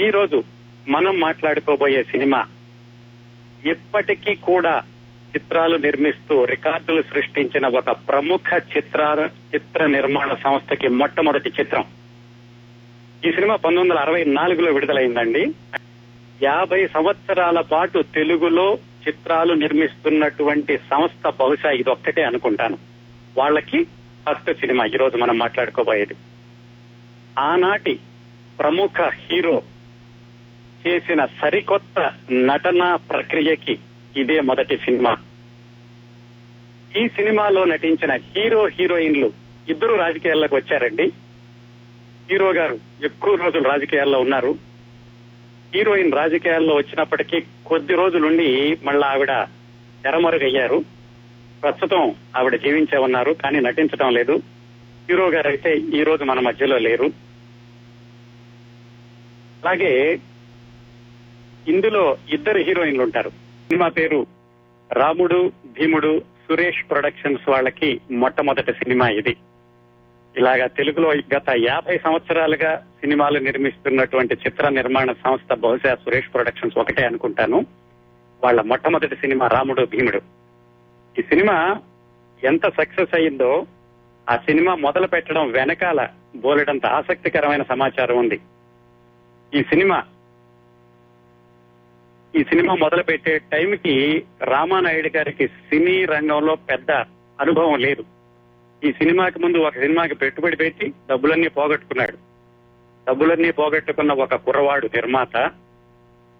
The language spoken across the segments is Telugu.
ఈ రోజు మనం మాట్లాడుకోబోయే సినిమా ఇప్పటికీ కూడా చిత్రాలు నిర్మిస్తూ రికార్డులు సృష్టించిన ఒక ప్రముఖ చిత్ర చిత్ర నిర్మాణ సంస్థకి మొట్టమొదటి చిత్రం. ఈ సినిమా పంతొమ్మిది వందల అరవై నాలుగులో విడుదలైందండి. యాభై సంవత్సరాల పాటు తెలుగులో చిత్రాలు నిర్మిస్తున్నటువంటి సంస్థ బహుశా ఇది ఒక్కటే అనుకుంటాను. వాళ్ళకి ఫస్ట్ సినిమా. ఈ రోజు మనం మాట్లాడుకోబోయేది. ఆనాటి ప్రముఖ హీరో చేసిన సరికొత్త నటనా ప్రక్రియకి ఇదే మొదటి సినిమా. ఈ సినిమాలో నటించిన హీరో హీరోయిన్లు ఇద్దరు రాజకీయాల్లోకి వచ్చారండి. హీరో గారు ఎక్కువ రోజులు రాజకీయాల్లో ఉన్నారు. హీరోయిన్ రాజకీయాల్లో వచ్చినప్పటికీ కొద్ది రోజులుండి మళ్ళా ఆవిడ తెరమరుగయ్యారు ప్రస్తుతం ఆవిడ జీవించే ఉన్నారు కానీ నటించడం లేదు. హీరో గారు అయితే ఈ రోజు మన మధ్యలో లేరు. అలాగే ఇందులో ఇద్దరు హీరోయిన్లు ఉంటారు సినిమా పేరు రాముడు భీముడు సురేష్ ప్రొడక్షన్స్ వాళ్ళకి మొట్టమొదటి సినిమా ఇది. ఇలాగా తెలుగులో గత యాభై సంవత్సరాలుగా సినిమాలు నిర్మిస్తున్నటువంటి చిత్ర నిర్మాణ సంస్థ బహుశా సురేష్ ప్రొడక్షన్స్ ఒకటే అనుకుంటాను. వాళ్ళ మొట్టమొదటి సినిమా రాముడు భీముడు. ఈ సినిమా ఎంత సక్సెస్ అయిందో ఆ సినిమా మొదలు పెట్టడం వెనకాల బోలెడంత ఆసక్తికరమైన సమాచారం ఉంది. ఈ సినిమా ఈ సినిమా మొదలు పెట్టే టైంకి రామానాయుడు గారికి సినీ రంగంలో పెద్ద అనుభవం లేదు. ఈ సినిమాకి ముందు ఒక సినిమాకి పెట్టుబడి పెట్టి డబ్బులన్నీ పోగొట్టుకున్నాడు. డబ్బులన్నీ పోగొట్టుకున్న ఒక కుర్రవాడు నిర్మాత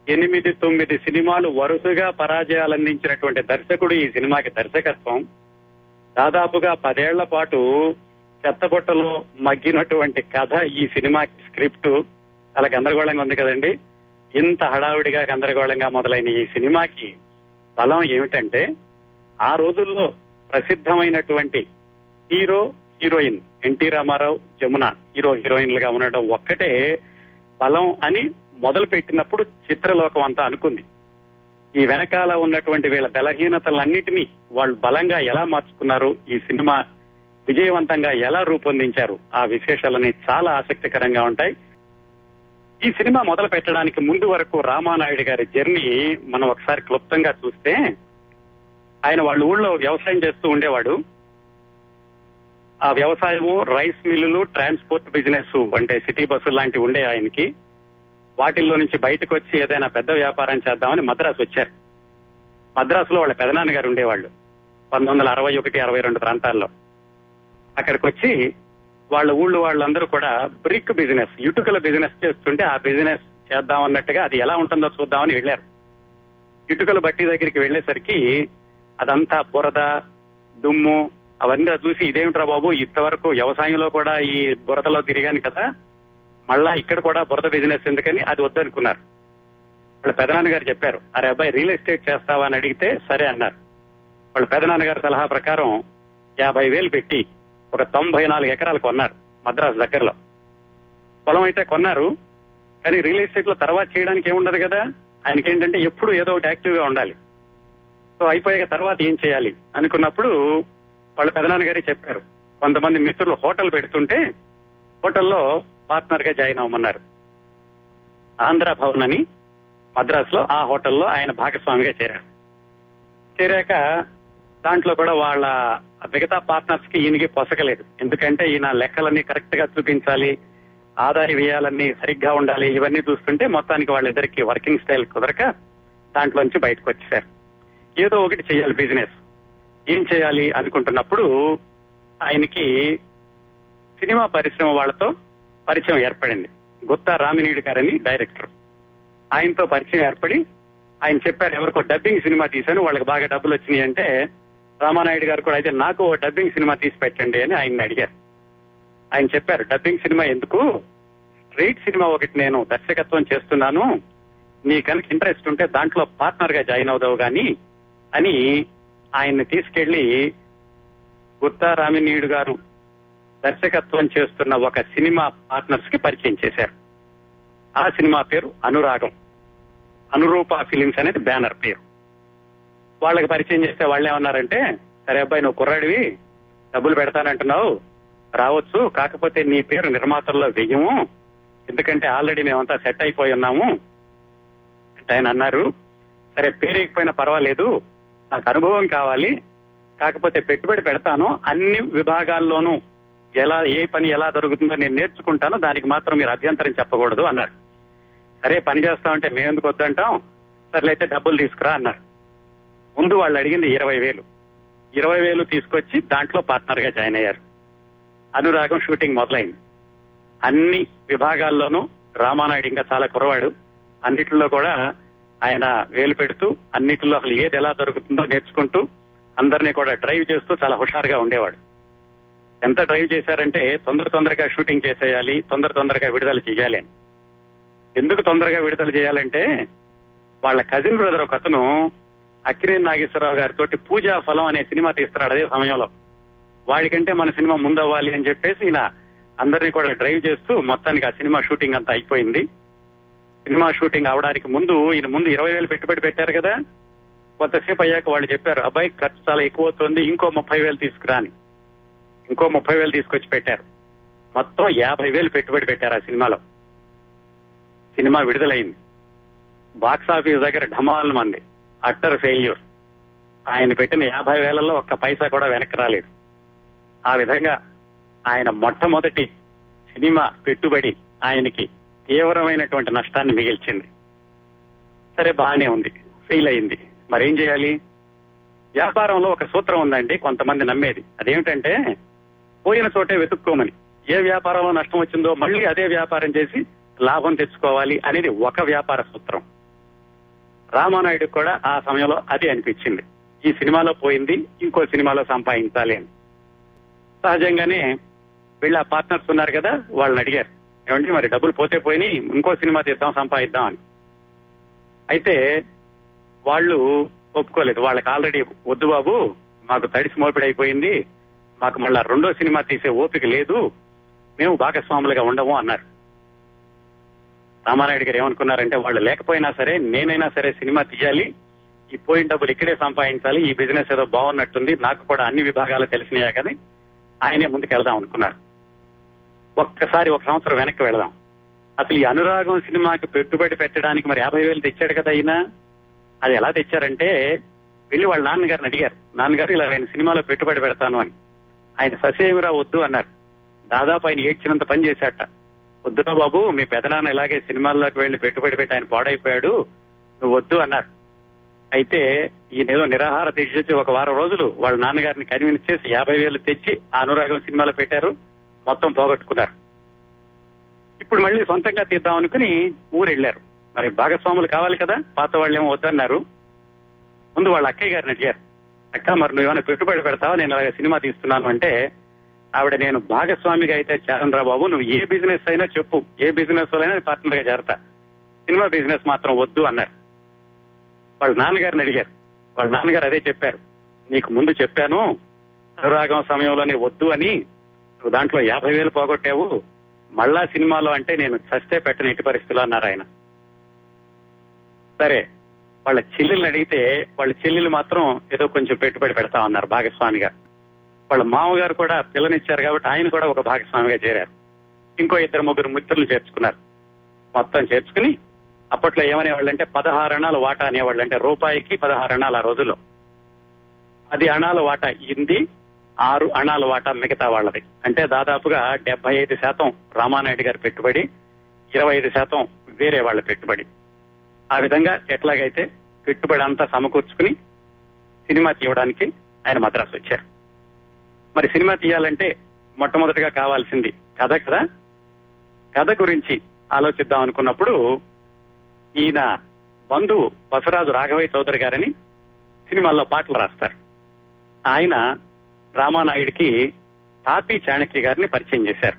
ఎనిమిది తొమ్మిది సినిమాలు వరుసగా పరాజయాలు అందించినటువంటి దర్శకుడు ఈ సినిమాకి దర్శకత్వం. దాదాపుగా పదేళ్ళ పాటు చెత్తబుట్టలో మగ్గినటువంటి కథ ఈ సినిమాకి స్క్రిప్ట్. చాలా గందరగోళంగా ఉంది కదండి. ఇంత హడావిడిగా గందరగోళంగా మొదలైన ఈ సినిమాకి బలం ఏమిటంటే ఆ రోజుల్లో ప్రసిద్ధమైనటువంటి hero heroine NT Ramarao Jamuna hero హీరోయిన్లుగా ఉండడం ఒక్కటే బలం అని మొదలు పెట్టినప్పుడు చిత్రలోకం అంతా అనుకుంది. ఈ వెనకాల ఉన్నటువంటి వీళ్ళ బలహీనతలన్నిటినీ వాళ్ళు బలంగా ఎలా మార్చుకున్నారు? ఈ సినిమా విజయవంతంగా ఎలా రూపొందించారు? ఆ విశేషాలని చాలా ఆసక్తికరంగా ఉంటాయి. ఈ సినిమా మొదలు పెట్టడానికి ముందు వరకు రామానాయుడు గారి జర్నీ మనం ఒకసారి క్లుప్తంగా చూస్తే ఆయన వాళ్ళ ఊళ్ళో వ్యవసాయం చేస్తూ ఉండేవాడు. ఆ వ్యవసాయము రైస్ మిల్లులు ట్రాన్స్పోర్ట్ బిజినెస్ అంటే సిటీ బస్సులు లాంటివి ఉండే ఆయనకి. వాటిల్లో నుంచి బయటకు వచ్చి ఏదైనా పెద్ద వ్యాపారం చేద్దామని మద్రాసు వచ్చారు. మద్రాసులో వాళ్ళ పెదనాన్నగారు ఉండేవాళ్ళు. పంతొమ్మిది వందల అరవై ఒకటి అరవై రెండు ప్రాంతాల్లో. అక్కడికి వచ్చి వాళ్ళ ఊళ్ళో వాళ్ళందరూ కూడా బ్రిక్ బిజినెస్ ఇటుకల బిజినెస్ చేస్తుంటే ఆ బిజినెస్ చేద్దాం అన్నట్టుగా అది ఎలా ఉంటుందో చూద్దామని వెళ్ళారు. ఇటుకల బట్టి దగ్గరికి వెళ్ళేసరికి అదంతా బురద దుమ్ము అవన్నీ చూసి ఇదేమిట్రా బాబు ఇంతవరకు వ్యవసాయంలో కూడా ఈ బురదలో తిరిగాను కదా మళ్ళా ఇక్కడ కూడా బురద బిజినెస్ ఎందుకని అది వద్దనుకున్నారు. వాళ్ళ పెదనాన్నగారు చెప్పారు అరే అబ్బాయి రియల్ ఎస్టేట్ చేస్తావా? అని అడిగితే సరే అన్నారు. వాళ్ళ పెదనాన్నగారి సలహా ప్రకారం యాభై వేలు పెట్టి ఒక తొంభై నాలుగు ఎకరాలు కొన్నారు మద్రాసు దగ్గరలో. పొలం అయితే కొన్నారు కానీ రియల్ ఎస్టేట్లో తర్వాత చేయడానికి ఏముండదు కదా? ఆయనకి ఏంటంటే ఎప్పుడు ఏదో ఒకటి యాక్టివ్గా ఉండాలి. సో అయిపోయాక తర్వాత ఏం చేయాలి? అనుకున్నప్పుడు వాళ్ళ పెదనాన్నగారే చెప్పారు కొంతమంది మిత్రులు హోటల్ పెడుతుంటే హోటల్లో పార్ట్నర్గా జాయిన్ అవ్వమన్నారు. ఆంధ్ర భవన్ అని మద్రాసులో ఆ హోటల్లో ఆయన భాగస్వామిగా చేరారు. చేరాక దాంట్లో కూడా వాళ్ళ మిగతా పార్ట్నర్స్కి ఈయనకి పొసకలేదు ఎందుకంటే ఈయన లెక్కలన్నీ కరెక్ట్గా చూపించాలి ఆదాయ వ్యయాలన్నీ సరిగ్గా ఉండాలి ఇవన్నీ చూస్తుంటే మొత్తానికి వాళ్ళిద్దరికి వర్కింగ్ స్టైల్ కుదరక దాంట్లోంచి బయటకు వచ్చేసారు ఏదో ఒకటి చేయాలి బిజినెస్ ఏం చేయాలి అనుకుంటున్నప్పుడు ఆయనకి సినిమా పరిశ్రమ వాళ్ళతో పరిచయం ఏర్పడింది. గుత్తా రామినీడు గారని డైరెక్టర్ ఆయనతో పరిచయం ఏర్పడి ఆయన చెప్పారు ఎవరికో డబ్బింగ్ సినిమా తీశాను వాళ్ళకి బాగా డబ్బులు వచ్చినాయి అంటే రామానాయుడు గారు కూడా అయితే నాకు ఓ డబ్బింగ్ సినిమా తీసి పెట్టండి అని ఆయన అడిగారు. ఆయన చెప్పారు డబ్బింగ్ సినిమా ఎందుకు? స్ట్రీట్ సినిమా ఒకటి నేను దర్శకత్వం చేస్తున్నాను. నీ కనుక ఇంట్రెస్ట్ ఉంటే దాంట్లో పార్ట్నర్గా జాయిన్ అవుదావు గాని అని ఆయన్ని తీసుకెళ్ళి గుత్తా రామినీయుడు గారు దర్శకత్వం చేస్తున్న ఒక సినిమా పార్ట్నర్స్కి పరిచయం చేశారు. ఆ సినిమా పేరు అనురాగం. అనురూప ఫిలిమ్స్ అనేది బ్యానర్ పేరు. వాళ్ళకి పరిచయం చేస్తే వాళ్ళు ఏమన్నారంటే సరే అబ్బాయి నువ్వు కుర్రాడివి డబ్బులు పెడతానంటున్నావు రావచ్చు కాకపోతే నీ పేరు నిర్మాతల్లో వెయ్యము ఎందుకంటే ఆల్రెడీ మేమంతా సెట్ అయిపోయి ఉన్నాము. అంటే ఆయన అన్నారు సరే పేరేకపోయినా పర్వాలేదు నాకు అనుభవం కావాలి కాకపోతే పెట్టుబడి పెడతాను అన్ని విభాగాల్లోనూ ఎలా ఏ పని ఎలా దొరుకుతుందో నేను నేర్చుకుంటాను దానికి మాత్రం మీరు అభ్యంతరం చెప్పకూడదు అన్నారు. సరే పని చేస్తామంటే మేము ఎందుకు వద్దంటాం సర్లైతే డబ్బులు తీసుకురా అన్నారు. ముందు వాళ్ళు అడిగింది ఇరవై వేలు. ఇరవై వేలు తీసుకొచ్చి దాంట్లో పార్ట్నర్గా జాయిన్ అయ్యారు. అనురాగం షూటింగ్ మొదలైంది. అన్ని విభాగాల్లోనూ రామానాయుడు ఇంకా చాలా కురవాడు అన్నిటిలో కూడా ఆయన వేలు పెడుతూ అన్నిటిలో అసలు ఏది ఎలా దొరుకుతుందో నేర్చుకుంటూ అందరినీ కూడా డ్రైవ్ చేస్తూ చాలా హుషారుగా ఉండేవాడు. ఎంత డ్రైవ్ చేశారంటే తొందర తొందరగా షూటింగ్ చేసేయాలి తొందర తొందరగా విడుదల చేయాలి అని. ఎందుకు తొందరగా విడుదల చేయాలంటే వాళ్ళ కజిన్ బ్రదర్ ఒక అతను అక్కినే నాగేశ్వరరావు గారితో పూజా ఫలం అనే సినిమా తీస్తున్నాడు అదే సమయంలో. వాడికంటే మన సినిమా ముందవ్వాలి అని చెప్పేసి ఈయన అందరినీ కూడా డ్రైవ్ చేస్తూ మొత్తానికి ఆ సినిమా షూటింగ్ అంతా అయిపోయింది. సినిమా షూటింగ్ అవడానికి ముందు ఈయన ముందు ఇరవై వేలు పెట్టుబడి పెట్టారు కదా? కొంతసేపు అయ్యాక వాళ్ళు చెప్పారు అబ్బాయి ఖర్చు చాలా ఎక్కువ అవుతుంది ఇంకో ముప్పై వేలు తీసుకురా అని. ఇంకో ముప్పై వేలు తీసుకొచ్చి పెట్టారు. మొత్తం యాభై వేలు పెట్టుబడి పెట్టారు ఆ సినిమాలో. సినిమా విడుదలైంది. బాక్స్ ఆఫీస్ దగ్గర ఢమాల్ మంది. అట్టర్ ఫెయిల్యూర్ ఆయన పెట్టిన యాభై వేలలో ఒక్క పైసా కూడా వెనక్కి రాలేదు. ఆ విధంగా ఆయన మొట్టమొదటి సినిమా పెట్టుబడి ఆయనకి తీవ్రమైనటువంటి నష్టాన్ని మిగిల్చింది. సరే బాగానే ఉంది. ఫెయిల్ అయింది. మరేం చేయాలి? వ్యాపారంలో ఒక సూత్రం ఉందండి కొంతమంది నమ్మేది. అదేమిటంటే పోయిన చోటే వెతుక్కోమని. ఏ వ్యాపారంలో నష్టం వచ్చిందో మళ్ళీ అదే వ్యాపారం చేసి లాభం తెచ్చుకోవాలి అనేది ఒక వ్యాపార సూత్రం. రామానాయుడు కూడా ఆ సమయంలో అదే అనిపించింది. ఈ సినిమాలో పోయింది ఇంకో సినిమాలో సంపాదించాలి అని. సహజంగానే వీళ్ళ పార్ట్నర్స్ ఉన్నారు కదా వాళ్ళని అడిగారు. ఏమంటే మరి డబ్బులు పోతే పోయినాయి ఇంకో సినిమా తీద్దాం సంపాదిద్దాం అని. అయితే వాళ్ళు ఒప్పుకోలేదు. వాళ్ళకి ఆల్రెడీ వద్దు బాబు మాకు తడిసి మోపిడి అయిపోయింది మాకు మళ్ళా రెండో సినిమా తీసే ఓపిక లేదు మేము భాగస్వాములుగా ఉండము అన్నారు. రామారాయుడు గారు ఏమనుకున్నారంటే వాళ్ళు లేకపోయినా సరే నేనైనా సరే సినిమా తీయాలి ఈ పోయిన డబ్బులు ఇక్కడే సంపాదించాలి ఈ బిజినెస్ ఏదో బాగున్నట్టుంది నాకు కూడా అన్ని విభాగాలు తెలిసినాయా కానీ ఆయనే ముందుకు వెళ్దాం అనుకున్నారు. ఒక్కసారి ఒక సంవత్సరం వెనక్కి వెళదాం. అసలు ఈ అనురాగం సినిమాకి పెట్టుబడి పెట్టడానికి మరి యాభై వేలు తెచ్చాడు కదా అయినా అది ఎలా తెచ్చారంటే వెళ్ళి వాళ్ళ నాన్నగారిని అడిగారు. నాన్నగారు ఇలా ఆయన సినిమాలో పెట్టుబడి పెడతాను అని. ఆయన ససేమిరా వద్దు అన్నారు. దాదాపు ఆయన ఏడ్చినంత పని చేశాట వద్దురా బాబు మీ పెదనాన్న ఇలాగే సినిమాల్లోకి వెళ్ళి పెట్టుబడి పెట్టి ఆయన పాడైపోయాడు. నువ్వు వద్దు అన్నారు. అయితే ఈయన ఏదో నిరాహార దీక్ష ఒక వారం రోజులు వాళ్ళ నాన్నగారిని కన్విన్స్ చేసి యాభై వేలు తెచ్చి అనురాగం సినిమాలో పెట్టారు. మొత్తం పోగొట్టుకున్నారు. ఇప్పుడు మళ్ళీ సొంతంగా తీద్దాం అనుకుని ఊరు వెళ్ళారు మరి భాగస్వాములు కావాలి కదా? పాత వాళ్ళు ఏమో వద్దన్నారు. ముందు వాళ్ళ అక్కయ్య గారిని అడిగారు. అక్క మరి నువ్వు ఏమైనా పెట్టుబడి పెడతావా? నేను అలాగే సినిమా తీస్తున్నాను. అంటే ఆవిడ నేను భాగస్వామిగా అయితే చేరనరా బాబు. నువ్వు ఏ బిజినెస్ అయినా చెప్పు. ఏ బిజినెస్ అయినా పార్ట్నర్గా చేరతా. సినిమా బిజినెస్ మాత్రం వద్దు అన్నారు. వాళ్ళ నాన్నగారిని అడిగారు. వాళ్ళ నాన్నగారు అదే చెప్పారు. నీకు ముందు చెప్పాను అనురాగం సమయంలోనే వద్దు అని. నువ్వు దాంట్లో యాభై వేలు పోగొట్టావు. మళ్ళా సినిమాలో అంటే నేను చస్తే పెట్టని ఎట్టి పరిస్థితులు అన్నారు ఆయన. సరే వాళ్ళ చెల్లెల్ని అడిగితే వాళ్ళ చెల్లెలు మాత్రం ఏదో కొంచెం పెట్టుబడి పెడతా ఉన్నారు భాగస్వామిగా. వాళ్ళ మామగారు కూడా పిల్లనిచ్చారు కాబట్టి ఆయన కూడా ఒక భాగస్వామిగా చేరారు. ఇంకో ఇద్దరు ముగ్గురు మిత్రులు చేర్చుకున్నారు. మొత్తం చేర్చుకుని అప్పట్లో ఏమనేవాళ్ళు అంటే పదహారు అణాలు వాటా అనేవాళ్ళు. అంటే రూపాయికి పదహారు అణాలు ఆ రోజుల్లో. పది అణాలు వాటా. ఇంది ఆరు అణాల వాటా మిగతా వాళ్ళది. అంటే దాదాపుగా డెబ్బై ఐదు శాతం రామానాయుడు గారి పెట్టుబడి ఇరవై ఐదు శాతం వేరే వాళ్ళ పెట్టుబడి. ఆ విధంగా ఎట్లాగైతే పెట్టుబడి అంతా సమకూర్చుకుని సినిమా తీయడానికి ఆయన మద్రాసు వచ్చారు. మరి సినిమా తీయాలంటే మొట్టమొదటిగా కావాల్సింది కథ కదా? కథ గురించి ఆలోచిద్దాం అనుకున్నప్పుడు ఈయన బంధువు బసరాజు రాఘవయ్య చౌదరి గారని సినిమాల్లో పాటలు రాస్తారు. ఆయన రామానాయుడికి తాపీ చాణక్య గారిని పరిచయం చేశారు.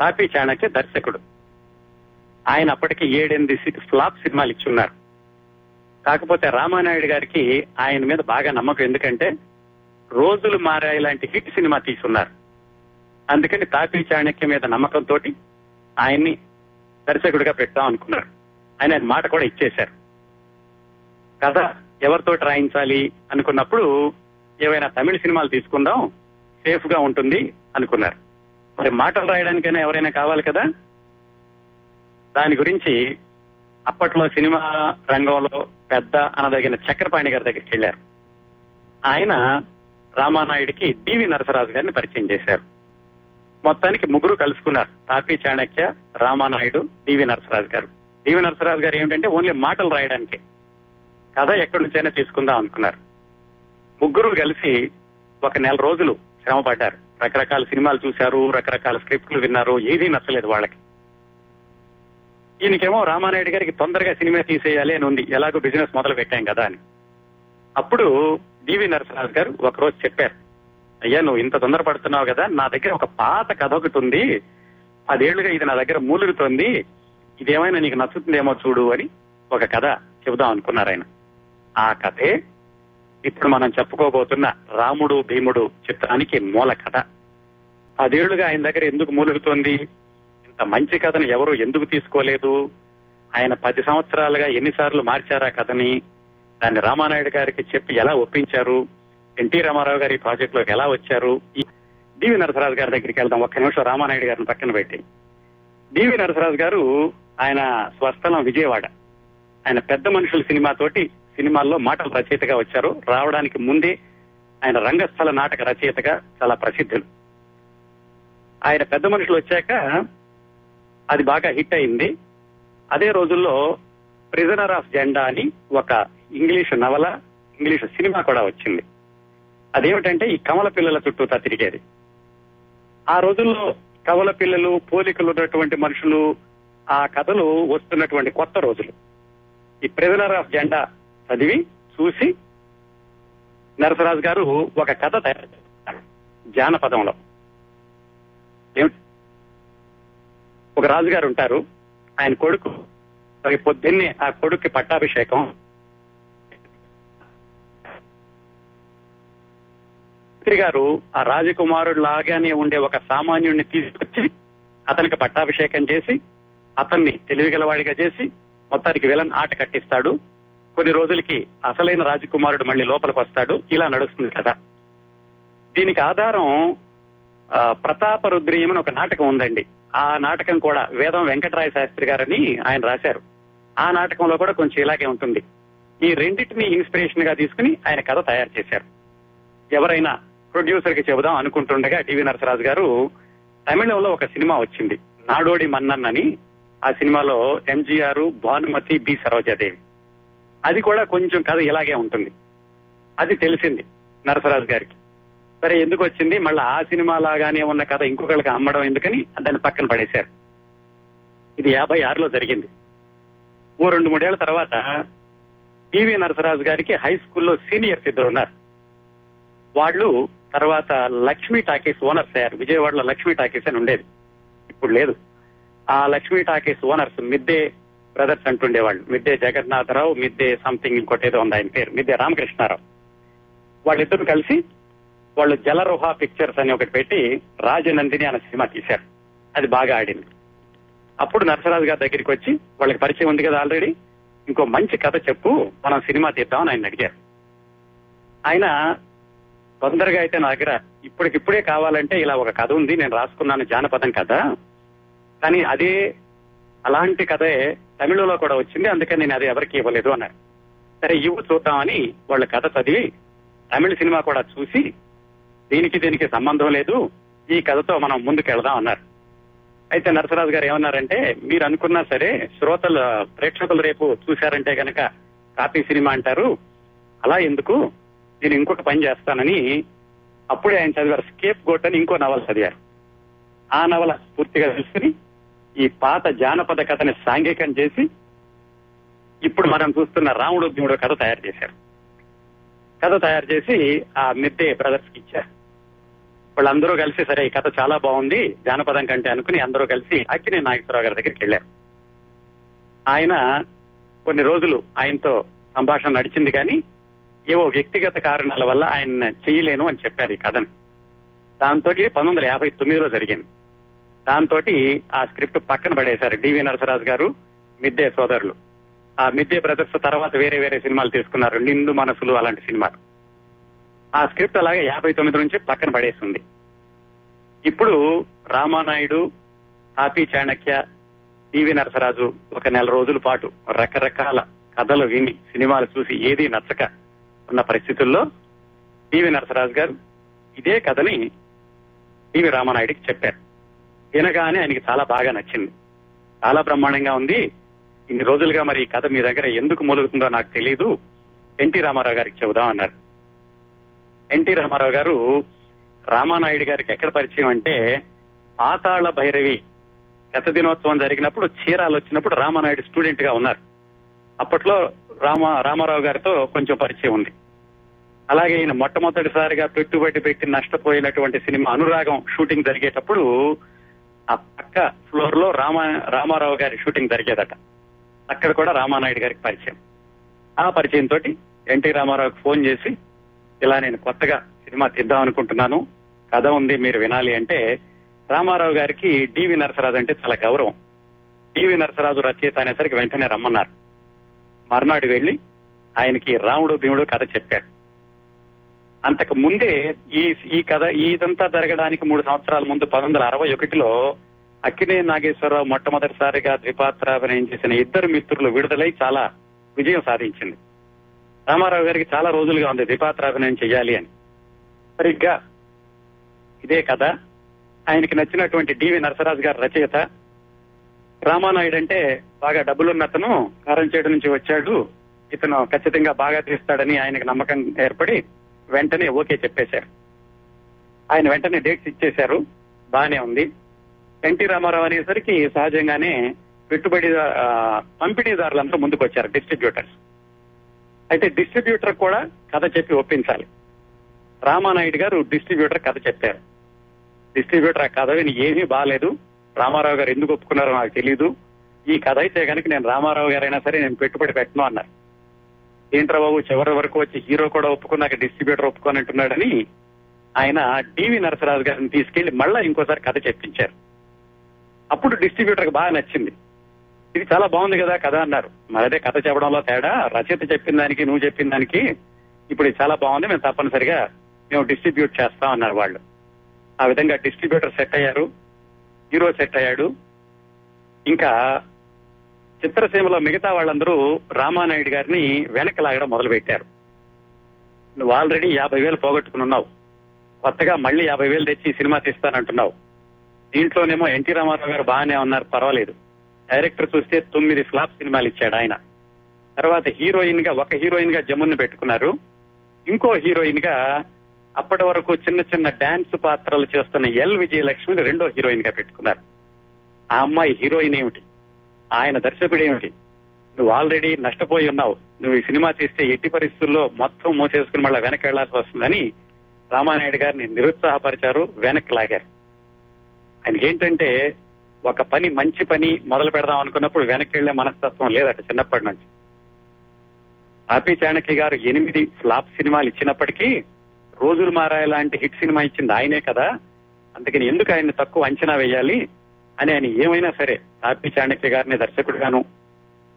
తాపీ చాణక్య దర్శకుడు. ఆయన అప్పటికి ఏడెనిమిది ఫ్లాప్ సినిమాలు ఇచ్చున్నారు కాకపోతే రామానాయుడు గారికి ఆయన మీద బాగా నమ్మకం. ఎందుకంటే రోజులు మారాయి లాంటి హిట్ సినిమా తీసున్నారు అందుకని తాపీ చాణక్య మీద నమ్మకంతో ఆయన్ని దర్శకుడిగా పెడతాం అనుకున్నారు. ఆయన ఆయన మాట కూడా ఇచ్చేశారు. కథ ఎవరితో రాయించాలి అనుకున్నప్పుడు ఏవైనా తమిళ సినిమాలు తీసుకుందాం సేఫ్గా ఉంటుంది అనుకున్నారు. మరి మాటలు రాయడానికైనా ఎవరైనా కావాలి కదా? దాని గురించి అప్పట్లో సినిమా రంగంలో పెద్ద అనదగిన చక్రపాణి గారి దగ్గరికి వెళ్ళారు. ఆయన రామానాయుడికి డివి నరసరాజు గారిని పరిచయం చేశారు. మొత్తానికి ముగ్గురు కలుసుకున్నారు. తాపీ చాణక్య రామానాయుడు డివి నరసరాజు గారు. డివి నరసరాజు గారు ఏమిటంటే ఓన్లీ మాటలు రాయడానికి. కథ ఎక్కడి నుంచైనా తీసుకుందాం అనుకున్నారు. ముగ్గురు కలిసి ఒక నెల రోజులు శ్రమ పడ్డారు రకరకాల సినిమాలు చూశారు రకరకాల స్క్రిప్ట్లు విన్నారు ఏదీ నచ్చలేదు వాళ్ళకి. ఈయనకేమో రామానాయుడు గారికి తొందరగా సినిమా తీసేయాలి అని ఉంది. ఎలాగో బిజినెస్ మొదలు పెట్టాం కదా అని. అప్పుడు డివి నరసరాజు గారు ఒకరోజు చెప్పారు అయ్యా నువ్వు ఇంత తొందరపడుతున్నావు కదా నా దగ్గర ఒక పాత కథ ఒకటి ఉంది. పదేళ్ళుగా ఇది నా దగ్గర మూలుగుతోంది. ఇదేమైనా నీకు నచ్చుతుందేమో చూడు అని ఒక కథ చెబుదాం అనుకున్నారు ఆయన. ఆ కథే ఇప్పుడు మనం చెప్పుకోబోతున్న రాముడు భీముడు చిత్రానికి మూల కథ. పదేళ్ళుగా ఆయన దగ్గర ఎందుకు మూలుగుతోంది? ఇంత మంచి కథను ఎవరు ఎందుకు తీసుకోలేదు? ఆయన పది సంవత్సరాలుగా ఎన్నిసార్లు మార్చారా కథని? దాన్ని రామానాయుడు గారికి చెప్పి ఎలా ఒప్పించారు? ఎన్టీ రామారావు గారి ప్రాజెక్ట్లోకి ఎలా వచ్చారు? డివి నరసరాజు గారి దగ్గరికి వెళ్దాం. ఒక్క నిమిషం రామానాయుడు గారిని పక్కన పెట్టి. డివి నరసరాజు గారు ఆయన స్వస్థలం విజయవాడ. ఆయన పెద్ద మనుషుల సినిమాతోటి సినిమాల్లో మాటల రచయితగా వచ్చారు. రావడానికి ముందే ఆయన రంగస్థల నాటక రచయితగా చాలా ప్రసిద్ధులు. ఆయన పెద్ద మనుషులు వచ్చాక అది బాగా హిట్ అయింది. అదే రోజుల్లో ప్రిజనర్ ఆఫ్ జెండా అని ఒక ఇంగ్లీష్ నవల ఇంగ్లీష్ సినిమా కూడా వచ్చింది. అదేమిటంటే ఈ కమల పిల్లల చుట్టూతా తిరిగేది. ఆ రోజుల్లో కవల పిల్లలు పోలికలు ఉన్నటువంటి మనుషులు ఆ కథలు వస్తున్నటువంటి కొత్త రోజులు. ఈ ప్రిజనర్ ఆఫ్ జెండా చదివి చూసి నరసరాజు గారు ఒక కథ తయారు జానపదంలో. ఒక రాజుగారు ఉంటారు. ఆయన కొడుకు పొద్దున్నే ఆ కొడుక్కి పట్టాభిషేకం మంత్రి గారు ఆ రాజకుమారుడు లాగానే ఉండే ఒక సామాన్యుడిని తీసుకొచ్చి అతనికి పట్టాభిషేకం చేసి అతన్ని తెలివిగలవాడిగా చేసి మొత్తానికి విలన్ ఆట కట్టిస్తాడు. కొన్ని రోజులకి అసలైన రాజకుమారుడు మళ్ళీ లోపలికి వస్తాడు. ఇలా నడుస్తుంది కదా దీనికి ఆధారం ప్రతాప రుద్రీయం అని ఒక నాటకం ఉందండి. ఆ నాటకం కూడా వేదం వెంకటరాయ శాస్త్రి గారని ఆయన రాశారు. ఆ నాటకంలో కూడా కొంచెం ఇలాగే ఉంటుంది. ఈ రెండింటిని ఇన్స్పిరేషన్గా తీసుకుని ఆయన కథ తయారు చేశారు. ఎవరైనా ప్రొడ్యూసర్కి చెబుదాం అనుకుంటుండగా టీవీ నరసరాజు గారు తమిళంలో ఒక సినిమా వచ్చింది నాడోడి మన్నన్ అని ఆ సినిమాలో ఎంజీఆర్ భానుమతి బి సరోజాదేవి. అది కూడా కొంచెం కథ ఇలాగే ఉంటుంది. అది తెలిసింది నరసరాజు గారికి. సరే ఎందుకు వచ్చింది? మళ్ళీ ఆ సినిమా లాగానే ఉన్న కథ ఇంకొకళ్ళకి అమ్మడం ఎందుకని దాన్ని పక్కన పడేశారు. ఇది యాభై ఆరులో జరిగింది. ఓ రెండు మూడేళ్ళ తర్వాత పివి నరసరాజు గారికి హై స్కూల్లో సీనియర్స్ ఇద్దరు ఉన్నారు. వాళ్ళు తర్వాత లక్ష్మీ టాకీస్ ఓనర్స్ అయ్యారు విజయవాడలో లక్ష్మీ టాకీస్ అని ఉండేది. ఇప్పుడు లేదు. ఆ Lakshmi talkies owners Midde brothers అంటుండేవాళ్ళు. Midde Jagannatharao Midde something ఇంకోటి ఏదో ఉంది ఆయన పేరు. మిద్దే రామకృష్ణారావు. వాళ్ళిద్దరు కలిసి వాళ్ళు జలరోహ పిక్చర్స్ అని ఒకటి పెట్టి రాజనందిని అనే సినిమా తీశారు. అది బాగా ఆడింది. అప్పుడు నరసరాజు గారి దగ్గరికి వచ్చి వాళ్ళకి పరిచయం ఉంది కదా ఆల్రెడీ. ఇంకో మంచి కథ చెప్పు మనం సినిమా తీద్దామని ఆయన అడిగారు. ఆయన తొందరగా అయితే నా దగ్గర ఇప్పటికిప్పుడే కావాలంటే ఇలా ఒక కథ ఉంది నేను రాసుకున్నాను జానపదం కథ. కానీ అదే అలాంటి కథే తమిళలో కూడా వచ్చింది అందుకని నేను అది ఎవరికి ఇవ్వలేదు అన్నారు. సరే ఇవ్వు చూద్దామని వాళ్ళ కథ చదివి తమిళ సినిమా కూడా చూసి దీనికి దీనికి సంబంధం లేదు ఈ కథతో మనం ముందుకెళ్దాం అన్నారు. అయితే నరసరాజు గారు ఏమన్నారంటే మీరు అనుకున్నా సరే శ్రోతలు ప్రేక్షకులు రేపు చూశారంటే కనుక కాపీ సినిమా అంటారు. అలా ఎందుకు? నేను ఇంకొక పని చేస్తానని అప్పుడే ఆయన చదివారు. స్కేప్ గోట్ అని ఇంకో నవల చదివారు. ఆ నవల పూర్తిగా తెలుసుకుని ఈ పాత జానపద కథని సాంఘికం చేసి ఇప్పుడు మనం చూస్తున్న రాముడు భీముడు కథ తయారు చేశారు. కథ తయారు చేసి ఆ మిద్దే బ్రదర్స్కి ఇచ్చారు. వాళ్ళందరూ కలిసి సరే ఈ కథ చాలా బాగుంది జానపదం కంటే అనుకుని అందరూ కలిసి అక్కినే నాగేశ్వరరావు గారి దగ్గరికి వెళ్ళారు. ఆయన కొన్ని రోజులు ఆయనతో సంభాషణ నడిచింది కానీ ఏవో వ్యక్తిగత కారణాల వల్ల ఆయన చేయలేను అని చెప్పారు ఈ కథని. దాంతో పంతొమ్మిది వందల యాభై తొమ్మిదిలో జరిగింది. దాంతో ఆ స్క్రిప్ట్ పక్కన పడేశారు డివి నరసరాజు గారు మిద్దే సోదరులు. ఆ మిద్దే బ్రదర్స్ తర్వాత వేరే వేరే సినిమాలు తీసుకున్నారు నిండు మనసులు అలాంటి సినిమాలు. ఆ స్క్రిప్ట్ అలాగే యాభై తొమ్మిది నుంచి పక్కన పడేసింది. ఇప్పుడు రామానాయుడు హాపీ చాణక్య టీవీ నరసరాజు ఒక నెల రోజుల పాటు రకరకాల కథలు విని సినిమాలు చూసి ఏది నచ్చక ఉన్న పరిస్థితుల్లో పివి నరసరాజు గారు ఇదే కథని పివి రామానాయుడికి చెప్పారు. వినగానే ఆయనకి చాలా బాగా నచ్చింది. చాలా బ్రహ్మాండంగా ఉంది. ఇన్ని రోజులుగా మరి ఈ కథ మీ దగ్గర ఎందుకు మొలుగుతుందో నాకు తెలియదు ఎన్టీ రామారావు గారికి చెబుదాం అన్నారు. ఎన్టీ రామారావు గారు రామానాయుడు గారికి ఎక్కడ పరిచయం అంటే పాతాళ భైరవి గత దినోత్సవం జరిగినప్పుడు చీరాలు వచ్చినప్పుడు రామానాయుడు స్టూడెంట్గా ఉన్నారు. అప్పట్లో రామ రామారావు గారితో కొంచెం పరిచయం ఉంది. అలాగే ఈయన మొట్టమొదటిసారిగా పెట్టుబడి పెట్టి నష్టపోయినటువంటి సినిమా అనురాగం షూటింగ్ జరిగేటప్పుడు ఆ పక్క ఫ్లోర్లో రామ రామారావు గారి షూటింగ్ జరిగేదట. అక్కడ కూడా రామానాయుడు గారికి పరిచయం. ఆ పరిచయం తోటి ఎన్టీ రామారావుకి ఫోన్ చేసి ఇలా నేను కొత్తగా సినిమా తీద్దాం అనుకుంటున్నాను కథ ఉంది మీరు వినాలి అంటే రామారావు గారికి డివి నరసరాజు అంటే చాలా గౌరవం. డివి నరసరాజు రచయిత అనేసరికి వెంటనే రమ్మన్నారు. మర్నాడు వెళ్ళి ఆయనకి రాముడు భీముడు కథ చెప్పారు అంతకు ముందే ఈ ఈ కథ ఇదంతా జరగడానికి మూడు సంవత్సరాల ముందు పంతొమ్మిది వందల అరవై ఒకటిలో అక్కినే నాగేశ్వరరావు మొట్టమొదటిసారిగా ద్విపాత్రాభినయం చేసిన ఇద్దరు మిత్రులు విడుదలై చాలా విజయం సాధించింది. రామారావు గారికి చాలా రోజులుగా ఉంది ద్విపాత్రాభినయం చెయ్యాలి అని. సరిగ్గా ఇదే కథ. ఆయనకి నచ్చినటువంటి డివి నరసరాజు గారు రచయిత. రామానాయుడు అంటే బాగా డబ్బులున్నతను కారంచేడు నుంచి వచ్చాడు. ఇతను ఖచ్చితంగా బాగా తీస్తాడని ఆయనకు నమ్మకం ఏర్పడి వెంటనే ఓకే చెప్పేశారు. ఆయన వెంటనే డేట్స్ ఇచ్చేశారు. బానే ఉంది. ఎన్టీ రామారావు అనేసరికి సహజంగానే పెట్టుబడి పంపిణీదారులంతా ముందుకు వచ్చారు డిస్ట్రిబ్యూటర్స్ అయితే డిస్ట్రిబ్యూటర్ కూడా కథ చెప్పి ఒప్పించాలి. రామానాయుడు గారు డిస్ట్రిబ్యూటర్ కథ చెప్పారు. డిస్ట్రిబ్యూటర్ ఆ కథ విని ఏమీ బాగాలేదు రామారావు గారు ఎందుకు ఒప్పుకున్నారో నాకు తెలియదు ఈ కథ అయితే కనుక నేను రామారావు గారైనా సరే నేను పెట్టుబడి పెట్టను అన్నారు. ఏంట్రా బాబు చివరి వరకు వచ్చి హీరో కూడా ఒప్పుకున్నాక డిస్ట్రిబ్యూటర్ ఒప్పుకోనంటున్నాడని ఆయన డివి నరసరాజు గారిని తీసుకెళ్ళి మళ్ళా ఇంకోసారి కథ చెప్పించారు. అప్పుడు డిస్ట్రిబ్యూటర్ బాగా నచ్చింది. ఇది చాలా బాగుంది కదా కథ అన్నారు. మరి అదే కథ చెప్పడంలో తేడా రచయిత చెప్పిన దానికి నువ్వు చెప్పిన దానికి ఇప్పుడు ఇది చాలా బాగుంది మేము తప్పనిసరిగా మేము డిస్ట్రిబ్యూట్ చేస్తాం అన్నారు వాళ్ళు. ఆ విధంగా డిస్ట్రిబ్యూటర్ సెట్ అయ్యారు హీరో సెట్ అయ్యాడు. ఇంకా చిత్రసీమలో మిగతా వాళ్ళందరూ రామానాయుడు గారిని వెనక్కి లాగడం మొదలు పెట్టారు నువ్వు ఆల్రెడీ యాభై వేలు పోగొట్టుకుని ఉన్నావు. కొత్తగా మళ్ళీ యాభై వేలు తెచ్చి సినిమా తీస్తానంటున్నావు. దీంట్లోనేమో ఎన్టీ రామారావు గారు బాగానే ఉన్నారు పర్వాలేదు. డైరెక్టర్ చూస్తే తొమ్మిది ఫ్లాప్ సినిమాలు ఇచ్చాడు ఆయన. తర్వాత హీరోయిన్గా ఒక హీరోయిన్గా జమున్ పెట్టుకున్నారు. ఇంకో హీరోయిన్గా అప్పటి వరకు చిన్న చిన్న డాన్స్ పాత్రలు చేస్తున్న ఎల్ విజయలక్ష్మిని రెండో హీరోయిన్గా పెట్టుకున్నారు. ఆ అమ్మాయి హీరోయిన్ ఏమిటి? ఆయన దర్శకుడు ఏమిటి? నువ్వు ఆల్రెడీ నష్టపోయి ఉన్నావు. నువ్వు ఈ సినిమా తీస్తే ఎట్టి పరిస్థితుల్లో మొత్తం మోసేసుకుని మళ్ళీ వెనక్కి వెళ్ళాల్సి వస్తుందని రామానాయుడు గారిని నిరుత్సాహపరిచారు వెనక్కి లాగారు. ఆయనకి ఏంటంటే ఒక పని మంచి పని మొదలు పెడదాం అనుకున్నప్పుడు వెనక్కి వెళ్ళే మనస్తత్వం లేదట చిన్నప్పటి నుంచి. ఆపి చాణక్య గారు ఎనిమిది ఫ్లాప్ సినిమాలు ఇచ్చినప్పటికీ రోజులు మారాయి లాంటి హిట్ సినిమా ఇచ్చింది ఆయనే కదా. అందుకని ఎందుకు ఆయన తక్కువ అంచనా వేయాలి? అని ఆయన ఏమైనా సరే తాపి చాణక్య గారిని దర్శకుడుగాను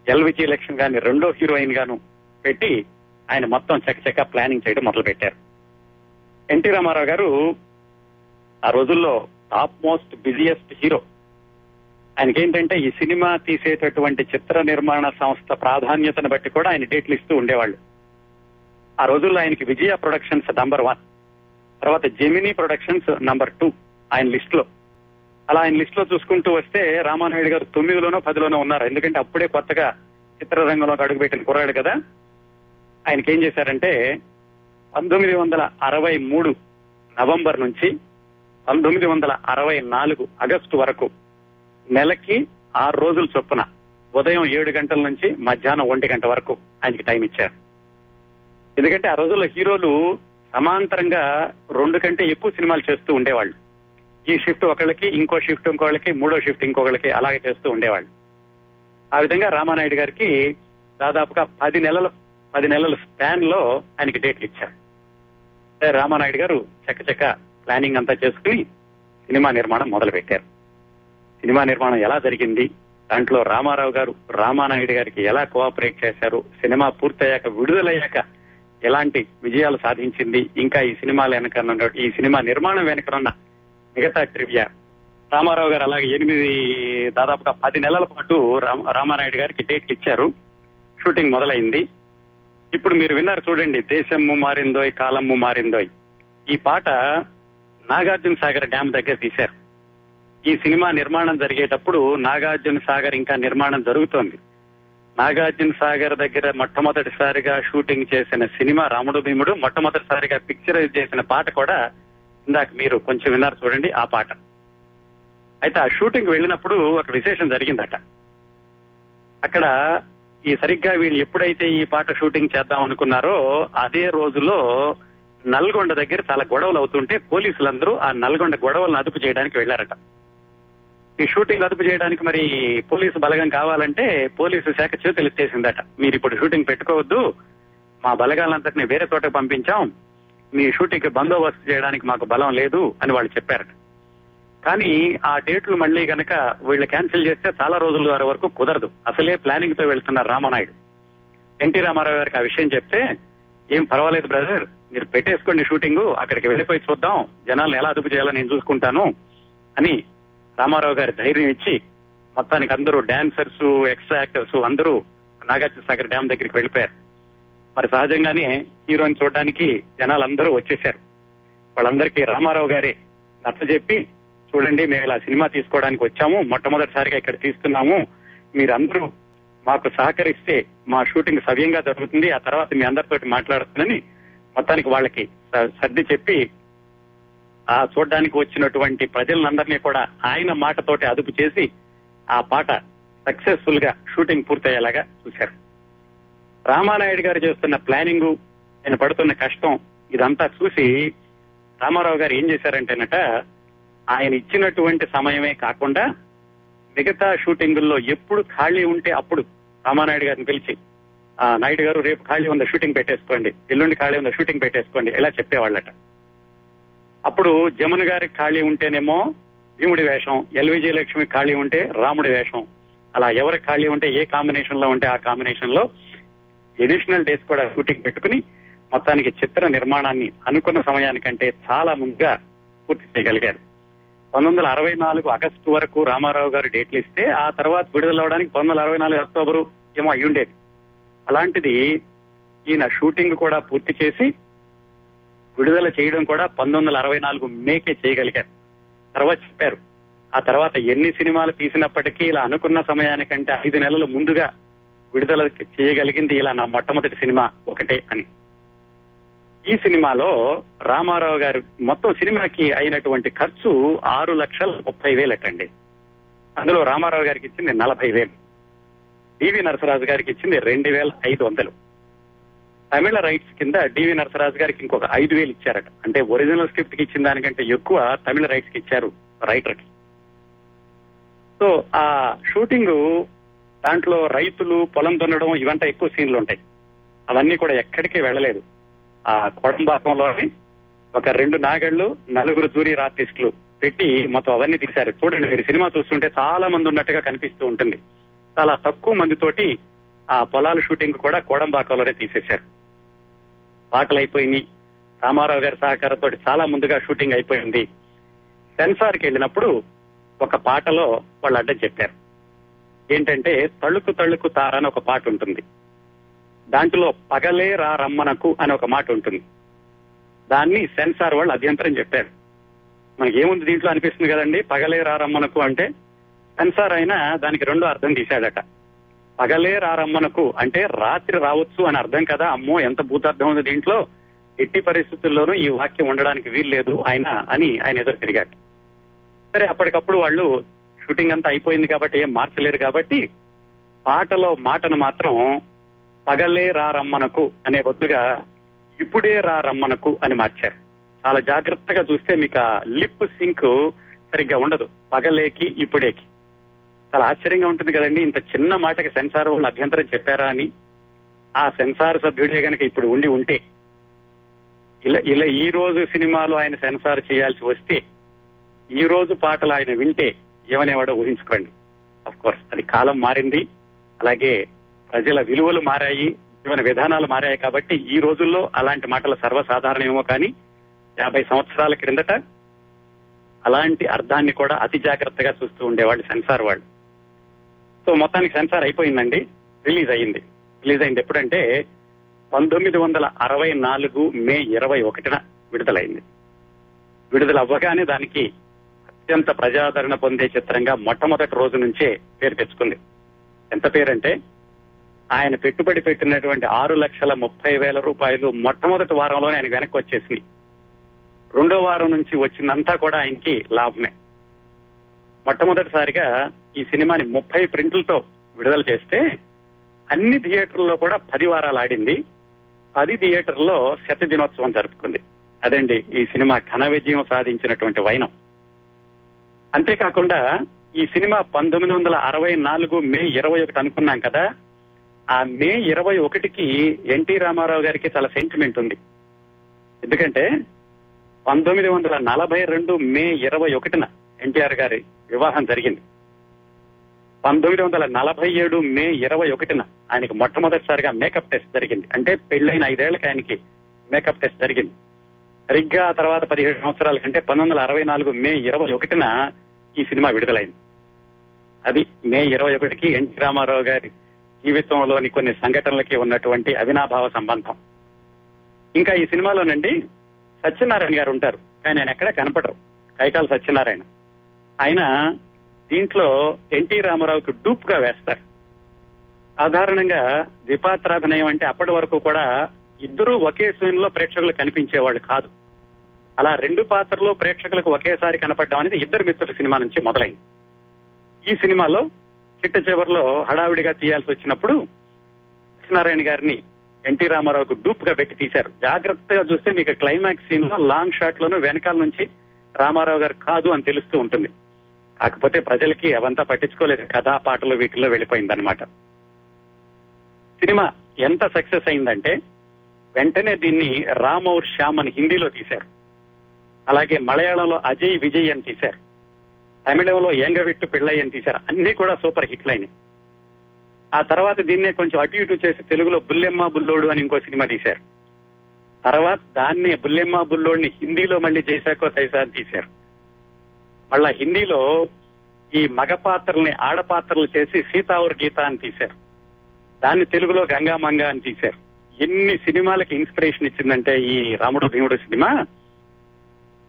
ఎల్ విజయలక్ష్మి గారిని రెండో హీరోయిన్ గాను పెట్టి ఆయన మొత్తం చకచక ప్లానింగ్ చేయడం మొదలు పెట్టారు ఎన్టీ రామారావు గారు ఆ రోజుల్లో టాప్ మోస్ట్ బిజియెస్ట్ హీరో. ఆయనకేంటంటే ఈ సినిమా తీసేటటువంటి చిత్ర నిర్మాణ సంస్థ ప్రాధాన్యతను బట్టి కూడా ఆయన డేట్లు ఇస్తూ ఉండేవాళ్ళు. ఆ రోజుల్లో ఆయనకి విజయ ప్రొడక్షన్స్ నంబర్ వన్ తర్వాత జెమినీ ప్రొడక్షన్స్ నంబర్ టూ ఆయన లిస్ట్లో అలా ఆయన లిస్ట్లో చూసుకుంటూ వస్తే రామానాయుడు గారు తొమ్మిదిలోనో పదిలోనో ఉన్నారు. ఎందుకంటే అప్పుడే కొత్తగా చిత్రరంగంలోకి అడుగుపెట్టిన కుర్రాడు కదా. ఆయనకి ఏం చేశారంటే పంతొమ్మిది వందల అరవై మూడు నవంబర్ నుంచి పంతొమ్మిది వందల అరవై నాలుగు ఆగస్టు వరకు నెలకి ఆరు రోజుల చొప్పున ఉదయం ఏడు గంటల నుంచి మధ్యాహ్నం ఒంటి గంట వరకు ఆయనకి టైం ఇచ్చారు. ఎందుకంటే ఆ రోజుల్లో హీరోలు సమాంతరంగా రెండు కంటే ఎక్కువ సినిమాలు చేస్తూ ఉండేవాళ్ళు. ఈ షిఫ్ట్ ఒకళ్ళకి ఇంకో షిఫ్ట్ ఇంకోళ్ళకి మూడో షిఫ్ట్ ఇంకొకళ్ళకి అలాగే చేస్తూ ఉండేవాళ్ళు. ఆ విధంగా రామానాయుడు గారికి దాదాపుగా పది నెలల పది నెలల స్పాన్లో ఆయనకి డేట్లు ఇచ్చారు. రామానాయుడు గారు చక్కచక్క ప్లానింగ్ అంతా చేసుకుని సినిమా నిర్మాణం మొదలు పెట్టారు సినిమా నిర్మాణం ఎలా జరిగింది? దాంట్లో రామారావు గారు రామానాయుడు గారికి ఎలా కోఆపరేట్ చేశారు? సినిమా పూర్తయ్యాక విడుదలయ్యాక ఎలాంటి విజయాలు సాధించింది? ఇంకా ఈ సినిమాల వెనక ఈ సినిమా నిర్మాణం వెనకనున్న మిగతా ట్రివియా. రామారావు గారు అలాగే ఎనిమిది దాదాపుగా పది నెలల పాటు రామ- రామానాయుడు గారికి డేట్ ఇచ్చారు. షూటింగ్ మొదలైంది. ఇప్పుడు మీరు విన్నారు చూడండి దేశము మారిందోయ్ కాలము మారిందోయ్. ఈ పాట నాగార్జున సాగర్ డ్యామ్ దగ్గర తీశారు. ఈ సినిమా నిర్మాణం జరిగేటప్పుడు నాగార్జున సాగర్ ఇంకా నిర్మాణం జరుగుతోంది. నాగార్జున సాగర్ దగ్గర మొట్టమొదటిసారిగా షూటింగ్ చేసిన సినిమా రాముడు భీముడు మొట్టమొదటిసారిగా పిక్చరైజ్ చేసిన పాట కూడా ఇందాక మీరు కొంచెం విన్నారు చూడండి ఆ పాట. అయితే ఆ షూటింగ్ వెళ్ళినప్పుడు ఒక విశేషం జరిగిందట. అక్కడ ఈ సరిగ్గా వీళ్ళు ఎప్పుడైతే ఈ పాట షూటింగ్ చేద్దాం అనుకున్నారో అదే రోజులో నల్గొండ దగ్గర చాలా గొడవలు అవుతుంటే పోలీసులందరూ ఆ నల్గొండ గొడవలను అదుపు చేయడానికి వెళ్ళారట ఈ షూటింగ్ అదుపు చేయడానికి మరి పోలీసు బలగం కావాలంటే పోలీసు శాఖ చేతులు ఎత్తేసిందట. మీరు ఇప్పుడు షూటింగ్ పెట్టుకోవద్దు మా బలగాలంతటిని వేరే చోటకు పంపించాం మీ షూటింగ్ బందోబస్తు చేయడానికి మాకు బలం లేదు అని వాళ్ళు చెప్పారట. కానీ ఆ డేట్లు మళ్ళీ కనుక వీళ్ళు క్యాన్సిల్ చేస్తే చాలా రోజుల వారి వరకు కుదరదు. అసలే ప్లానింగ్తో వెళ్తున్నారు రామనాయుడు. ఎన్టీ రామారావు గారికి ఆ విషయం చెప్తే ఏం పర్వాలేదు బ్రదర్ మీరు పెట్టేసుకోండి షూటింగ్ అక్కడికి వెళ్ళిపోయి చూద్దాం. జనాలను ఎలా అదుపు చేయాలో నేను చూసుకుంటాను అని రామారావు గారి ధైర్యం ఇచ్చి మొత్తానికి అందరూ డాన్సర్స్ ఎక్స్ట్రా యాక్టర్స్ అందరూ నాగార్జున సాగర్ డ్యామ్ దగ్గరికి వెళ్ళిపోయారు. మరి సహజంగానే హీరోని చూడడానికి జనాలందరూ వచ్చేశారు. వాళ్ళందరికీ రామారావు గారే నచ్చజెప్పి చూడండి మేము ఇలా సినిమా తీసుకోవడానికి వచ్చాము. మొట్టమొదటిసారిగా ఇక్కడ తీస్తున్నాము. మీరందరూ మాకు సహకరిస్తే మా షూటింగ్ సవ్యంగా జరుగుతుంది. ఆ తర్వాత మీ అందరితోటి మాట్లాడుతుందని మొత్తానికి వాళ్ళకి సర్ది చెప్పి ఆ చూడడానికి వచ్చినటువంటి ప్రజలందరినీ కూడా ఆయన మాటతోటి అదుపు చేసి ఆ పాట సక్సెస్ఫుల్గా షూటింగ్ పూర్తయ్యేలాగా చూశారు. రామానాయుడు గారు చేస్తున్న ప్లానింగ్ ఆయన పడుతున్న కష్టం ఇదంతా చూసి రామారావు గారు ఏం చేశారంటేనట ఆయన ఇచ్చినటువంటి సమయమే కాకుండా మిగతా షూటింగుల్లో ఎప్పుడు ఖాళీ ఉంటే అప్పుడు రామానాయుడు గారిని పిలిచి ఆ నాయుడు గారు రేపు ఖాళీ ఉందా షూటింగ్ పెట్టేసుకోండి ఎల్లుండి ఖాళీ ఉందా షూటింగ్ పెట్టేసుకోండి ఇలా చెప్పేవాళ్ళట. అప్పుడు జమున గారికి ఖాళీ ఉంటేనేమో భీముడి వేషం ఎల్విజి లక్ష్మి ఖాళీ ఉంటే రాముడి వేషం అలా ఎవరికి ఖాళీ ఉంటే ఏ కాంబినేషన్లో ఉంటే ఆ కాంబినేషన్లో ఎడిషనల్ డేస్ కూడా షూటింగ్ పెట్టుకుని మొత్తానికి చిత్ర నిర్మాణాన్ని అనుకున్న సమయానికంటే చాలా ముందుగా పూర్తి చేయగలిగారు. పంతొమ్మిది వందల అరవై నాలుగు ఆగస్టు వరకు రామారావు గారు డేట్లు ఇస్తే ఆ తర్వాత విడుదల అవడానికి పంతొమ్మిది వందల అరవై నాలుగు అక్టోబరు ఏమో అయ్యుండేది అలాంటిది ఈయన షూటింగ్ కూడా పూర్తి చేసి విడుదల చేయడం కూడా పంతొమ్మిది వందల అరవై నాలుగు మేకే చేయగలిగారు. తర్వాత చెప్పారు. ఆ తర్వాత ఎన్ని సినిమాలు తీసినప్పటికీ ఇలా అనుకున్న సమయానికంటే ఐదు నెలలు ముందుగా విడుదల చేయగలిగింది ఇలా నా మొట్టమొదటి సినిమా ఒకటే అని. ఈ సినిమాలో రామారావు గారు మొత్తం సినిమాకి అయినటువంటి ఖర్చు ఆరు లక్షల ముప్పై వేలటండి. అందులో రామారావు గారికి ఇచ్చింది నలభై వేలు. డివి నరసరాజు గారికి ఇచ్చింది రెండు వేల ఐదు వందలు. తమిళ రైట్స్ కింద డివి నరసరాజు గారికి ఇంకొక ఐదు వేలు ఇచ్చారట. అంటే ఒరిజినల్ స్క్రిప్ట్కి ఇచ్చిన దానికంటే ఎక్కువ తమిళ రైట్స్కి ఇచ్చారు రైటర్కి సో ఆ షూటింగ్ దాంట్లో రైతులు పొలం దున్నడం ఇవంతా ఎక్కువ సీన్లు ఉంటాయి. అవన్నీ కూడా ఎక్కడికి వెళ్ళలేదు. ఆ కోడంబాకంలోని ఒక రెండు నాగళ్ళు నలుగురు జూరీ ఆర్టిస్టులు పెట్టి మొత్తం అవన్నీ తీశారు. చూడండి మీరు సినిమా చూస్తుంటే చాలా మంది ఉన్నట్టుగా కనిపిస్తూ ఉంటుంది. చాలా తక్కువ మందితోటి ఆ పొలాల షూటింగ్ కూడా కోడంబాకంలోనే తీసేశారు. పాటలు అయిపోయినాయి రామారావు గారి సహకారంతో చాలా ముందుగా షూటింగ్ అయిపోయింది. సెన్సార్కి వెళ్ళినప్పుడు ఒక పాటలో వాళ్ళు అడ్డం చెప్పారు. ఏంటంటే తళుకు తళుకు తార అని ఒక పాట ఉంటుంది. దాంట్లో పగలే రా రమ్మనకు అని ఒక మాట ఉంటుంది. దాన్ని సెన్సార్ వాళ్ళు అభ్యంతరం చెప్పారు. మనకి ఏముంది దీంట్లో అనిపిస్తుంది కదండి? పగలే రా రమ్మనకు అంటే సెన్సార్ అయినా దానికి రెండో అర్థం తీశాడట. పగలే రా రమ్మనకు అంటే రాత్రి రావచ్చు అని అర్థం కదా? అమ్మో ఎంత భూతార్థం ఉంది దీంట్లో. ఎట్టి పరిస్థితుల్లోనూ ఈ వాక్యం ఉండడానికి వీల్లేదు ఆయన అని ఆయన ఎదురు తిరిగాడు. సరే అప్పటికప్పుడు వాళ్ళు షూటింగ్ అంతా అయిపోయింది కాబట్టి ఏం మార్చలేరు కాబట్టి పాటలో మాటను మాత్రం పగలే రా రమ్మనకు అనే బదులుగా ఇప్పుడే రా రమ్మనకు అని మార్చారు. చాలా జాగ్రత్తగా చూస్తే మీకు ఆ లిప్ సింక్ సరిగ్గా ఉండదు. పగలేకి ఇప్పుడేకి. చాలా ఆశ్చర్యంగా ఉంటుంది కదండి. ఇంత చిన్న మాటకి సెన్సార్ వాళ్ళు అభ్యంతరం చెప్పారా అని. ఆ సెన్సార్ సభ్యుడే గనక ఇప్పుడు ఉండి ఉంటే ఇలా ఇలా ఈ రోజు సినిమాలో ఆయన సెన్సార్ చేయాల్సి వస్తే ఈ రోజు పాటలు ఆయన వింటే ఏమనేవాడో ఊహించుకోండి. అఫ్ కోర్స్ అది కాలం మారింది. అలాగే ప్రజల విలువలు మారాయి జీవన విధానాలు మారాయి కాబట్టి ఈ రోజుల్లో అలాంటి మాటలు సర్వసాధారణమేమో కానీ యాభై సంవత్సరాల క్రిందట అలాంటి అర్థాన్ని కూడా అతి జాగ్రత్తగా చూస్తూ ఉండేవాళ్ళు సెన్సార్ వాళ్ళు. సో మొత్తానికి సెన్సార్ అయిపోయిందండి. రిలీజ్ అయ్యింది. రిలీజ్ అయింది ఎప్పుడంటే పంతొమ్మిది వందల అరవై నాలుగు మే ఇరవై ఒకటిన విడుదలైంది. విడుదల అవ్వగానే దానికి అత్యంత ప్రజాదరణ పొందే చిత్రంగా మొట్టమొదటి రోజు నుంచే పేరు తెచ్చుకుంది. ఎంత పేరంటే ఆయన పెట్టుబడి పెట్టినటువంటి ఆరు లక్షల ముప్పై వేల రూపాయలు మొట్టమొదటి వారంలోనే ఆయన వెనక్కి వచ్చేసింది. రెండో వారం నుంచి వచ్చిందంతా కూడా ఆయనకి లాభమే. మొట్టమొదటిసారిగా ఈ సినిమాని ముప్పై ప్రింట్లతో విడుదల చేస్తే అన్ని థియేటర్లలో కూడా పది వారాలు ఆడింది. పది థియేటర్లో శత దినోత్సవం జరుపుకుంది. అదండి ఈ సినిమా ఘన విజయం సాధించినటువంటి వైనం. అంతేకాకుండా ఈ సినిమా పంతొమ్మిది వందల అరవై నాలుగు మే ఇరవై ఒకటి అనుకున్నాం కదా ఆ మే ఇరవై ఒకటికి ఎన్టీ రామారావు గారికి చాలా సెంటిమెంట్ ఉంది. ఎందుకంటే పంతొమ్మిది వందల నలభై రెండు మే ఇరవై ఒకటిన ఎన్టీఆర్ గారి వివాహం జరిగింది. పంతొమ్మిది వందల నలభై ఏడు మే ఇరవై ఒకటిన ఆయనకి మొట్టమొదటిసారిగా మేకప్ టెస్ట్ జరిగింది. అంటే పెళ్ళైన ఐదేళ్ళకి ఆయనకి మేకప్ టెస్ట్ జరిగింది. సరిగ్గా ఆ తర్వాత పదిహేడు సంవత్సరాల కంటే పంతొమ్మిది వందల అరవై నాలుగు మే ఇరవై ఒకటిన ఈ సినిమా విడుదలైంది. అది మే ఇరవై ఒకటికి ఎన్టీ రామారావు గారి జీవితంలోని కొన్ని సంఘటనలకి ఉన్నటువంటి అవినాభావ సంబంధం. ఇంకా ఈ సినిమాలోనండి సత్యనారాయణ గారు ఉంటారు. కానీ ఆయన ఎక్కడ కనపడరు. కైకాల సత్యనారాయణ. ఆయన దీంట్లో ఎన్టీ రామారావుకి డూప్గా వేస్తారు. సాధారణంగా ద్విపాత్రాభినయం అంటే అప్పటి వరకు కూడా ఇద్దరూ ఒకే లో ప్రేక్షకులు కనిపించేవాళ్ళు కాదు. అలా రెండు పాత్రలు ప్రేక్షకులకు ఒకేసారి కనపడడం అనేది ఇద్దరు మిత్రుల సినిమా నుంచి మొదలైంది. ఈ సినిమాలో చిట్ట చివరిలో హడావిడిగా తీయాల్సి వచ్చినప్పుడు సత్యనారాయణ గారిని ఎన్టీ రామారావుకు డూప్గా పెట్టి తీశారు. జాగ్రత్తగా చూస్తే మీకు క్లైమాక్స్ సీన్లో లాంగ్ షాట్ లోను వెనకాల నుంచి రామారావు గారు కాదు అని తెలుస్తూ ఉంటుంది. కాకపోతే ప్రజలకి అవంతా పట్టించుకోలేదు. కథా పాటలు వీటిల్లో వెళ్ళిపోయిందనమాట సినిమా ఎంత సక్సెస్ అయిందంటే వెంటనే దీన్ని రామ్ ఔర్ శ్యామ్ అని హిందీలో తీశారు. అలాగే మలయాళంలో అజయ్ విజయ్ అని తీశారు. తమిళంలో ఎంగవిట్టు పిళ్ళయ్య అని తీశారు. అన్ని కూడా సూపర్ హిట్లు అయినాయి ఆ తర్వాత దీన్నే కొంచెం అటు ఇటు చేసి తెలుగులో బుల్లెమ్మ బుల్లోడు అని ఇంకో సినిమా తీశారు. తర్వాత దాన్నే బుల్లెమ్మ బుల్లోడిని హిందీలో మళ్ళీ జైసాకో తైసా అని తీశారు. మళ్ళా హిందీలో ఈ మగ పాత్రల్ని ఆడపాత్రలు చేసి సీతావర్ గీత అని తీశారు. దాన్ని తెలుగులో గంగామంగ అని తీశారు. ఎన్ని సినిమాలకి ఇన్స్పిరేషన్ ఇచ్చిందంటే ఈ రాముడు భీముడు సినిమా?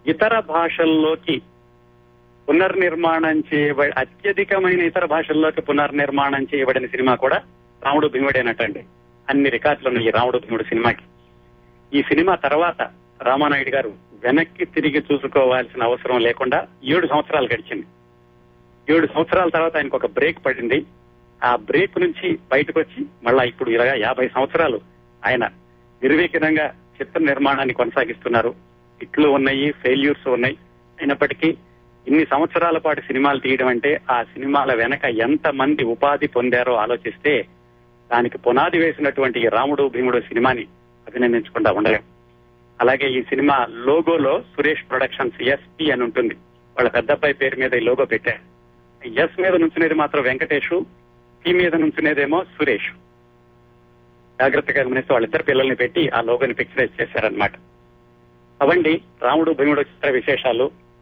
ఇతర భాషల్లోకి పునర్నిర్మాణం చేయబడి అత్యధికమైన ఇతర భాషల్లోకి పునర్నిర్మాణం చేయబడిన సినిమా కూడా రాముడు భీముడేనటండి. అన్ని రికార్డులు ఉన్నాయి ఈ రాముడు భీముడు సినిమాకి. ఈ సినిమా తర్వాత రామానాయుడు గారు వెనక్కి తిరిగి చూసుకోవాల్సిన అవసరం లేకుండా ఏడు సంవత్సరాలు గడిచింది. ఏడు సంవత్సరాల తర్వాత ఆయనకు ఒక బ్రేక్ పడింది. ఆ బ్రేక్ నుంచి బయటకు వచ్చి మళ్ళా ఇప్పుడు ఇలాగా యాభై సంవత్సరాలు ఆయన నిర్విఘ్నంగా చిత్ర నిర్మాణాన్ని కొనసాగిస్తున్నారు. హిట్లు ఉన్నాయి ఫెయిల్యూర్స్ ఉన్నాయి. అయినప్పటికీ ఇన్ని సంవత్సరాల పాటు సినిమాలు తీయడం అంటే ఆ సినిమాల వెనక ఎంత మంది ఉపాధి పొందారో ఆలోచిస్తే దానికి పునాది వేసినటువంటి రాముడు భీముడు సినిమాని అభినందించకుండా ఉండలేం. అలాగే ఈ సినిమా లోగోలో సురేష్ ప్రొడక్షన్స్ ఎస్పి అని ఉంటుంది. వాళ్ళ పెద్దబ్బాయి పేరు మీద ఈ లోగో పెట్టారు. ఎస్ మీద నుంచునేది మాత్రం వెంకటేష్ పి మీద నుంచునేదేమో సురేష్. జాగ్రత్తగా గమనిస్తే వాళ్ళిద్దరు పిల్లల్ని పెట్టి ఆ లోగోని పిక్చరైజ్ చేశారనమాట అవండి రాముడు భీముడు చిత్ర విశేషాలు.